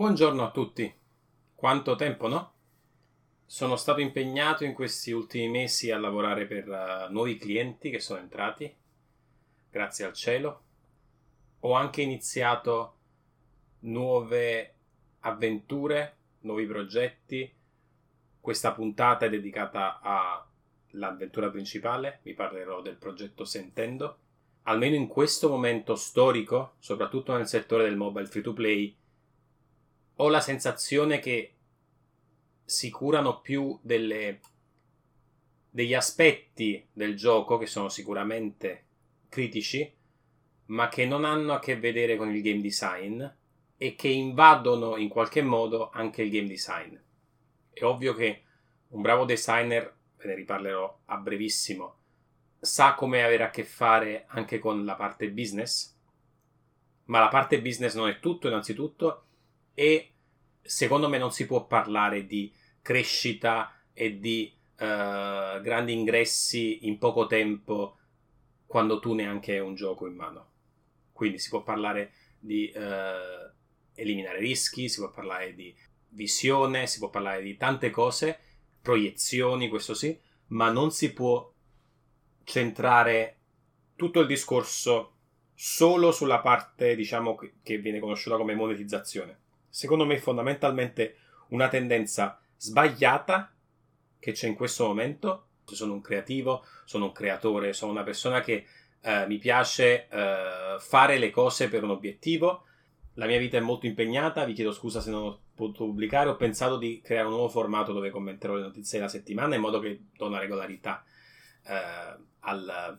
Buongiorno a tutti. Quanto tempo, no? Sono stato impegnato in questi ultimi mesi a lavorare per uh, nuovi clienti che sono entrati, grazie al cielo. Ho anche iniziato nuove avventure, nuovi progetti. Questa puntata è dedicata all'avventura principale, vi parlerò del progetto Sentendo. Almeno in questo momento storico, soprattutto nel settore del mobile free to play, ho la sensazione che si curano più delle, degli aspetti del gioco che sono sicuramente critici, ma che non hanno a che vedere con il game design e che invadono in qualche modo anche il game design. È ovvio che un bravo designer, ve ne riparlerò a brevissimo, sa come avere a che fare anche con la parte business, ma la parte business non è tutto innanzitutto e secondo me non si può parlare di crescita e di uh, grandi ingressi in poco tempo quando tu neanche hai un gioco in mano. Quindi si può parlare di uh, eliminare rischi, si può parlare di visione, si può parlare di tante cose, proiezioni, questo sì, ma non si può centrare tutto il discorso solo sulla parte, diciamo, che viene conosciuta come monetizzazione secondo me fondamentalmente una tendenza sbagliata che c'è in questo momento. Sono un creativo, sono un creatore, sono una persona che eh, mi piace eh, fare le cose per un obiettivo. La mia vita è molto impegnata, vi chiedo scusa se non ho potuto pubblicare. Ho pensato di creare un nuovo formato dove commenterò le notizie della settimana in modo che do una regolarità eh, al,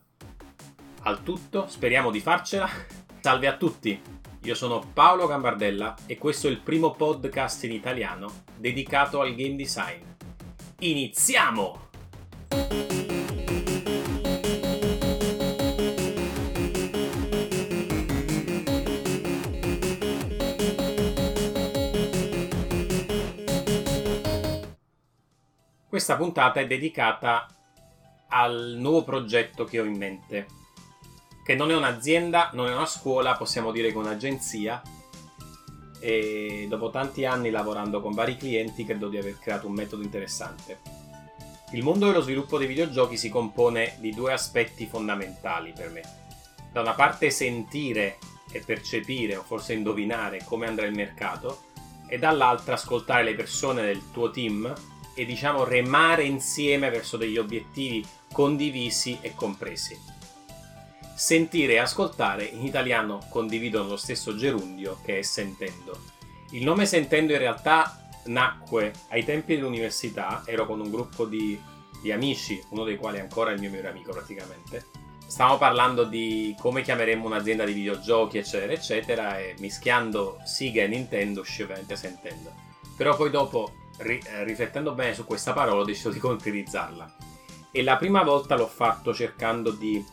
al tutto. Speriamo di farcela. Salve a tutti! Io sono Paolo Gambardella e questo è il primo podcast in italiano dedicato al game design. Iniziamo! Questa puntata è dedicata al nuovo progetto che ho in mente che non è un'azienda, non è una scuola, possiamo dire che è un'agenzia. E dopo tanti anni lavorando con vari clienti, credo di aver creato un metodo interessante. Il mondo dello sviluppo dei videogiochi si compone di due aspetti fondamentali per me. Da una parte sentire e percepire, o forse indovinare come andrà il mercato, e dall'altra ascoltare le persone del tuo team e diciamo remare insieme verso degli obiettivi condivisi e compresi sentire e ascoltare in italiano condividono lo stesso gerundio che è sentendo. Il nome sentendo in realtà nacque ai tempi dell'università, ero con un gruppo di, di amici, uno dei quali è ancora il mio migliore amico praticamente. Stavamo parlando di come chiameremmo un'azienda di videogiochi, eccetera, eccetera, e mischiando Sega e Nintendo uscì ovviamente sentendo. Però poi dopo, ri- eh, riflettendo bene su questa parola, ho deciso di concretizzarla. E la prima volta l'ho fatto cercando di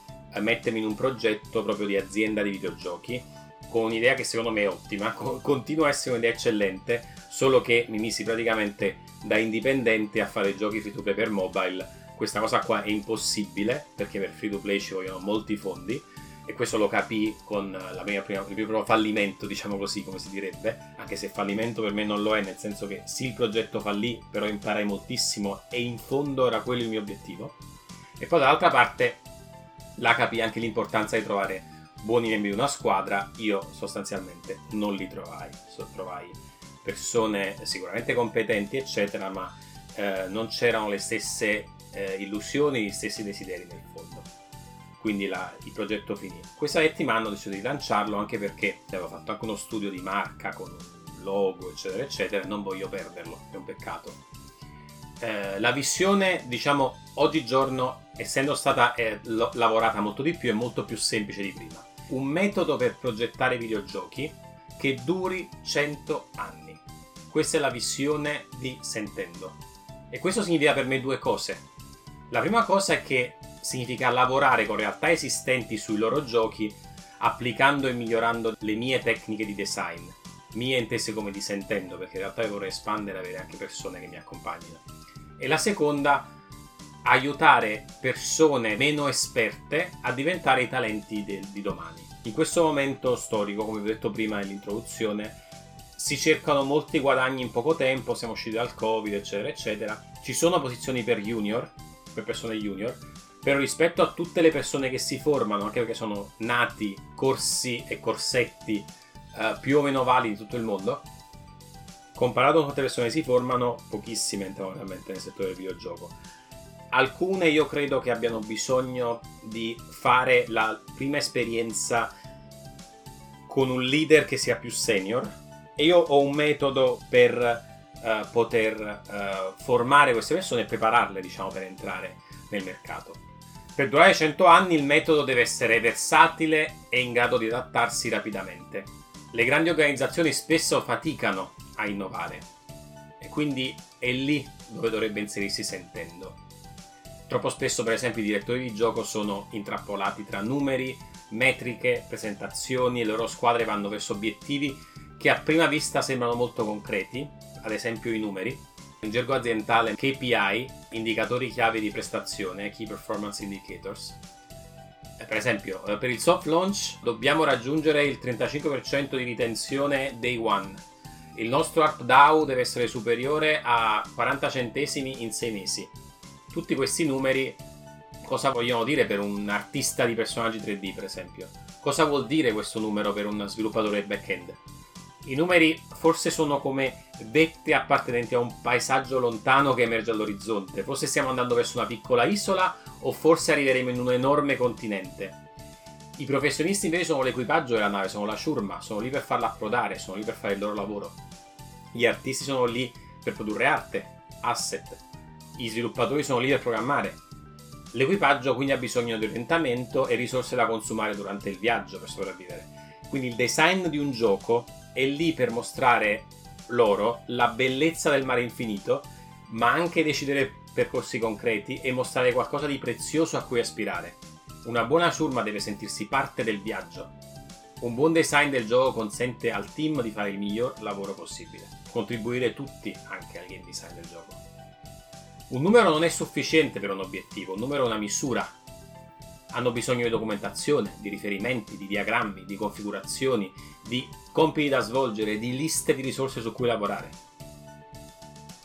mettermi in un progetto proprio di azienda di videogiochi con un'idea che secondo me è ottima, continua a essere un'idea eccellente, solo che mi misi praticamente da indipendente a fare giochi free to play per mobile. Questa cosa qua è impossibile perché per free to play ci vogliono molti fondi e questo lo capì con mia prima, il mio primo fallimento, diciamo così, come si direbbe, anche se fallimento per me non lo è, nel senso che sì il progetto fallì, però imparai moltissimo e in fondo era quello il mio obiettivo. E poi dall'altra parte là capì anche l'importanza di trovare buoni membri di una squadra. Io sostanzialmente non li trovai. So, trovai persone sicuramente competenti, eccetera, ma eh, non c'erano le stesse eh, illusioni, gli stessi desideri nel fondo. Quindi la, il progetto finì. Questa settimana ho deciso di lanciarlo anche perché avevo fatto anche uno studio di marca con un logo, eccetera, eccetera, non voglio perderlo, è un peccato. Eh, la visione, diciamo, oggigiorno, essendo stata eh, lo- lavorata molto di più, è molto più semplice di prima. Un metodo per progettare videogiochi che duri 100 anni. Questa è la visione di Sentendo. E questo significa per me due cose. La prima cosa è che significa lavorare con realtà esistenti sui loro giochi applicando e migliorando le mie tecniche di design. Mie intese come di Sentendo, perché in realtà vorrei espandere e avere anche persone che mi accompagnino e la seconda aiutare persone meno esperte a diventare i talenti del, di domani. In questo momento storico, come vi ho detto prima nell'introduzione, si cercano molti guadagni in poco tempo, siamo usciti dal Covid, eccetera, eccetera. Ci sono posizioni per junior, per persone junior, però rispetto a tutte le persone che si formano, anche perché sono nati corsi e corsetti eh, più o meno validi in tutto il mondo, comparato con quante persone si formano, pochissime entrano realmente nel settore del videogioco. Alcune io credo che abbiano bisogno di fare la prima esperienza con un leader che sia più senior e io ho un metodo per uh, poter uh, formare queste persone e prepararle, diciamo, per entrare nel mercato. Per durare 100 anni il metodo deve essere versatile e in grado di adattarsi rapidamente. Le grandi organizzazioni spesso faticano a innovare e quindi è lì dove dovrebbe inserirsi sentendo. Troppo spesso, per esempio, i direttori di gioco sono intrappolati tra numeri, metriche, presentazioni e le loro squadre vanno verso obiettivi che a prima vista sembrano molto concreti, ad esempio i numeri. In gergo aziendale KPI, indicatori chiave di prestazione, Key Performance Indicators. Eh, per esempio, eh, per il soft launch dobbiamo raggiungere il 35% di ritenzione day one. Il nostro ARPDAO deve essere superiore a 40 centesimi in 6 mesi tutti questi numeri cosa vogliono dire per un artista di personaggi 3D, per esempio? Cosa vuol dire questo numero per un sviluppatore back-end? I numeri forse sono come vette appartenenti a un paesaggio lontano che emerge all'orizzonte. Forse stiamo andando verso una piccola isola o forse arriveremo in un enorme continente. I professionisti invece sono l'equipaggio della nave, sono la ciurma, sono lì per farla approdare, sono lì per fare il loro lavoro. Gli artisti sono lì per produrre arte, asset, i sviluppatori sono lì per programmare. L'equipaggio quindi ha bisogno di orientamento e risorse da consumare durante il viaggio per sopravvivere. Quindi il design di un gioco è lì per mostrare loro la bellezza del mare infinito, ma anche decidere percorsi concreti e mostrare qualcosa di prezioso a cui aspirare. Una buona ciurma deve sentirsi parte del viaggio. Un buon design del gioco consente al team di fare il miglior lavoro possibile, contribuire tutti anche al game design del gioco. Un numero non è sufficiente per un obiettivo, un numero è una misura. Hanno bisogno di documentazione, di riferimenti, di diagrammi, di configurazioni, di compiti da svolgere, di liste di risorse su cui lavorare.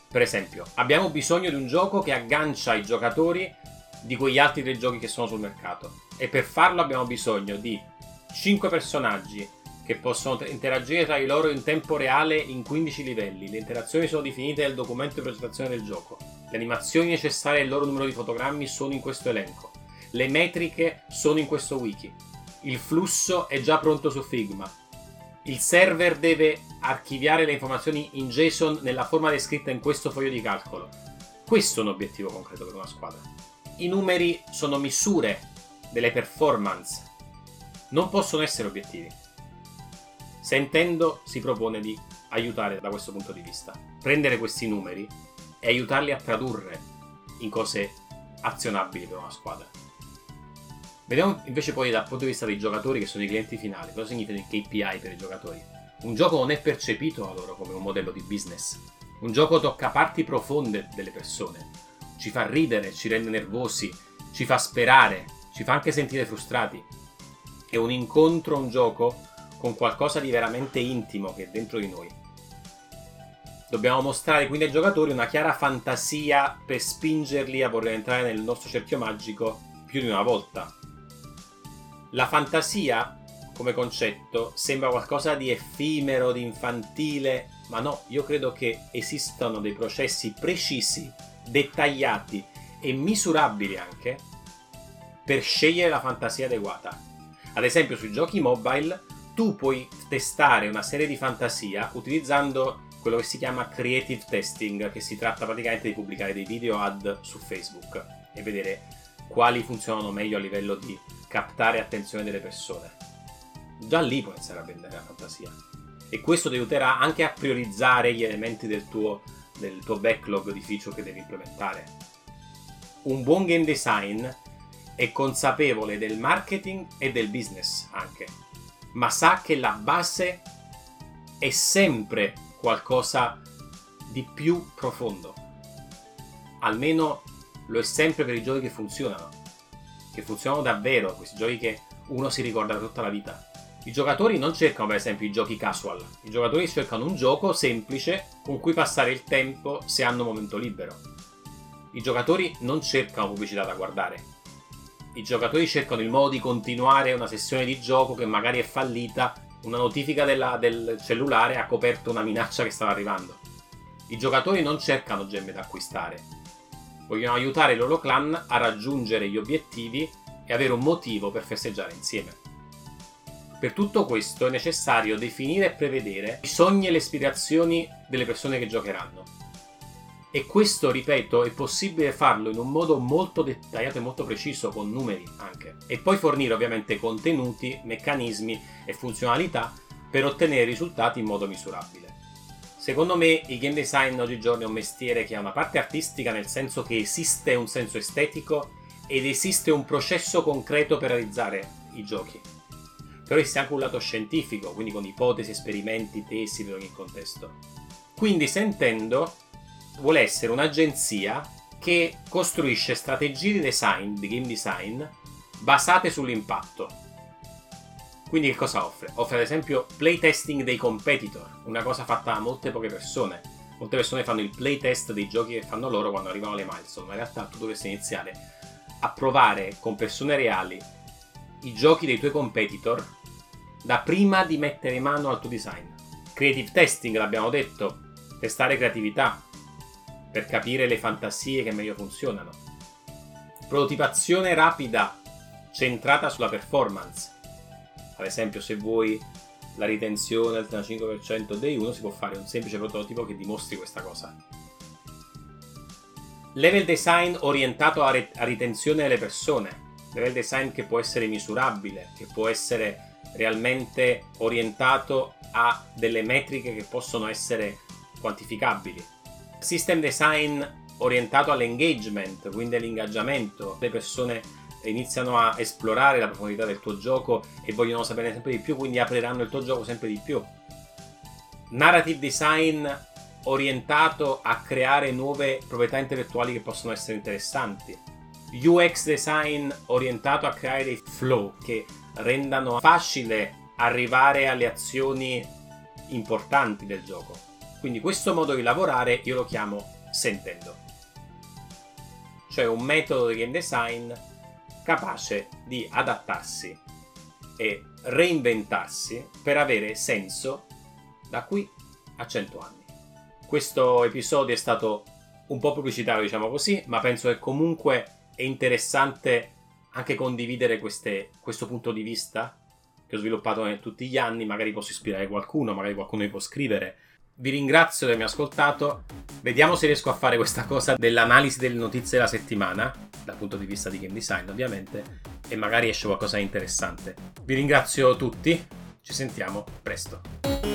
Per esempio, abbiamo bisogno di un gioco che aggancia i giocatori di quegli altri tre giochi che sono sul mercato. E per farlo abbiamo bisogno di 5 personaggi che possono interagire tra di loro in tempo reale in 15 livelli. Le interazioni sono definite nel documento di presentazione del gioco. Le animazioni necessarie e il loro numero di fotogrammi sono in questo elenco. Le metriche sono in questo wiki. Il flusso è già pronto su Figma. Il server deve archiviare le informazioni in JSON nella forma descritta in questo foglio di calcolo. Questo è un obiettivo concreto per una squadra. I numeri sono misure delle performance. Non possono essere obiettivi. Sentendo si propone di aiutare da questo punto di vista. Prendere questi numeri e aiutarli a tradurre in cose azionabili per una squadra. Vediamo invece poi dal punto di vista dei giocatori che sono i clienti finali, cosa significa il KPI per i giocatori. Un gioco non è percepito da loro come un modello di business. Un gioco tocca parti profonde delle persone, ci fa ridere, ci rende nervosi, ci fa sperare, ci fa anche sentire frustrati. È un incontro, un gioco con qualcosa di veramente intimo che è dentro di noi Dobbiamo mostrare quindi ai giocatori una chiara fantasia per spingerli a voler entrare nel nostro cerchio magico più di una volta. La fantasia, come concetto, sembra qualcosa di effimero, di infantile, ma no, io credo che esistano dei processi precisi, dettagliati e misurabili anche per scegliere la fantasia adeguata. Ad esempio sui giochi mobile tu puoi testare una serie di fantasia utilizzando quello che si chiama creative testing, che si tratta praticamente di pubblicare dei video ad su Facebook e vedere quali funzionano meglio a livello di captare attenzione delle persone. Già lì puoi iniziare a vendere la fantasia. E questo ti aiuterà anche a priorizzare gli elementi del tuo, del tuo backlog di feature che devi implementare. Un buon game design è consapevole del marketing e del business anche, ma sa che la base è sempre qualcosa di più profondo. Almeno lo è sempre per i giochi che funzionano. Che funzionano davvero, questi giochi che uno si ricorda tutta la vita. I giocatori non cercano per esempio i giochi casual, i giocatori cercano un gioco semplice con cui passare il tempo se hanno momento libero. I giocatori non cercano pubblicità da guardare. I giocatori cercano il modo di continuare una sessione di gioco che magari è fallita, una notifica della, del cellulare ha coperto una minaccia che stava arrivando. I giocatori non cercano gemme da acquistare, vogliono aiutare il loro clan a raggiungere gli obiettivi e avere un motivo per festeggiare insieme. Per tutto questo è necessario definire e prevedere i sogni e le ispirazioni delle persone che giocheranno. E questo, ripeto, è possibile farlo in un modo molto dettagliato e molto preciso, con numeri anche. E poi fornire ovviamente contenuti, meccanismi e funzionalità per ottenere risultati in modo misurabile. Secondo me il game design oggigiorno è un mestiere che ha una parte artistica nel senso che esiste un senso estetico ed esiste un processo concreto per realizzare i giochi però esiste anche un lato scientifico, quindi con ipotesi, esperimenti, tesi per ogni contesto. Quindi Sentendo vuole essere un'agenzia che costruisce strategie di design, di game design, basate sull'impatto. Quindi che cosa offre? Offre ad esempio playtesting dei competitor, una cosa fatta da molte poche persone. Molte persone fanno il playtest dei giochi che fanno loro quando arrivano alle milestone, ma in realtà tu dovresti iniziare a provare con persone reali i giochi dei tuoi competitor da prima di mettere mano al tuo design. Creative testing, l'abbiamo detto, testare creatività per capire le fantasie che meglio funzionano. Prototipazione rapida centrata sulla performance. Ad esempio, se vuoi la ritenzione al 35% day 1 si può fare un semplice prototipo che dimostri questa cosa. Level design orientato a, re- a ritenzione delle persone level design che può essere misurabile, che può essere realmente orientato a delle metriche che possono essere quantificabili. System design orientato all'engagement, quindi all'ingaggiamento. Le persone iniziano a esplorare la profondità del tuo gioco e vogliono sapere sempre di più, quindi apriranno il tuo gioco sempre di più. Narrative design orientato a creare nuove proprietà intellettuali che possono essere interessanti UX design orientato a creare dei flow che rendano facile arrivare alle azioni importanti del gioco. Quindi questo modo di lavorare io lo chiamo sentendo. Cioè un metodo di game design capace di adattarsi e reinventarsi per avere senso da qui a 100 anni. Questo episodio è stato un po' pubblicitario, diciamo così, ma penso che comunque è interessante anche condividere queste, questo punto di vista che ho sviluppato in tutti gli anni, magari posso ispirare qualcuno, magari qualcuno mi può scrivere. Vi ringrazio di avermi ascoltato, vediamo se riesco a fare questa cosa dell'analisi delle notizie della settimana, dal punto di vista di game design ovviamente, e magari esce qualcosa di interessante. Vi ringrazio tutti, ci sentiamo presto.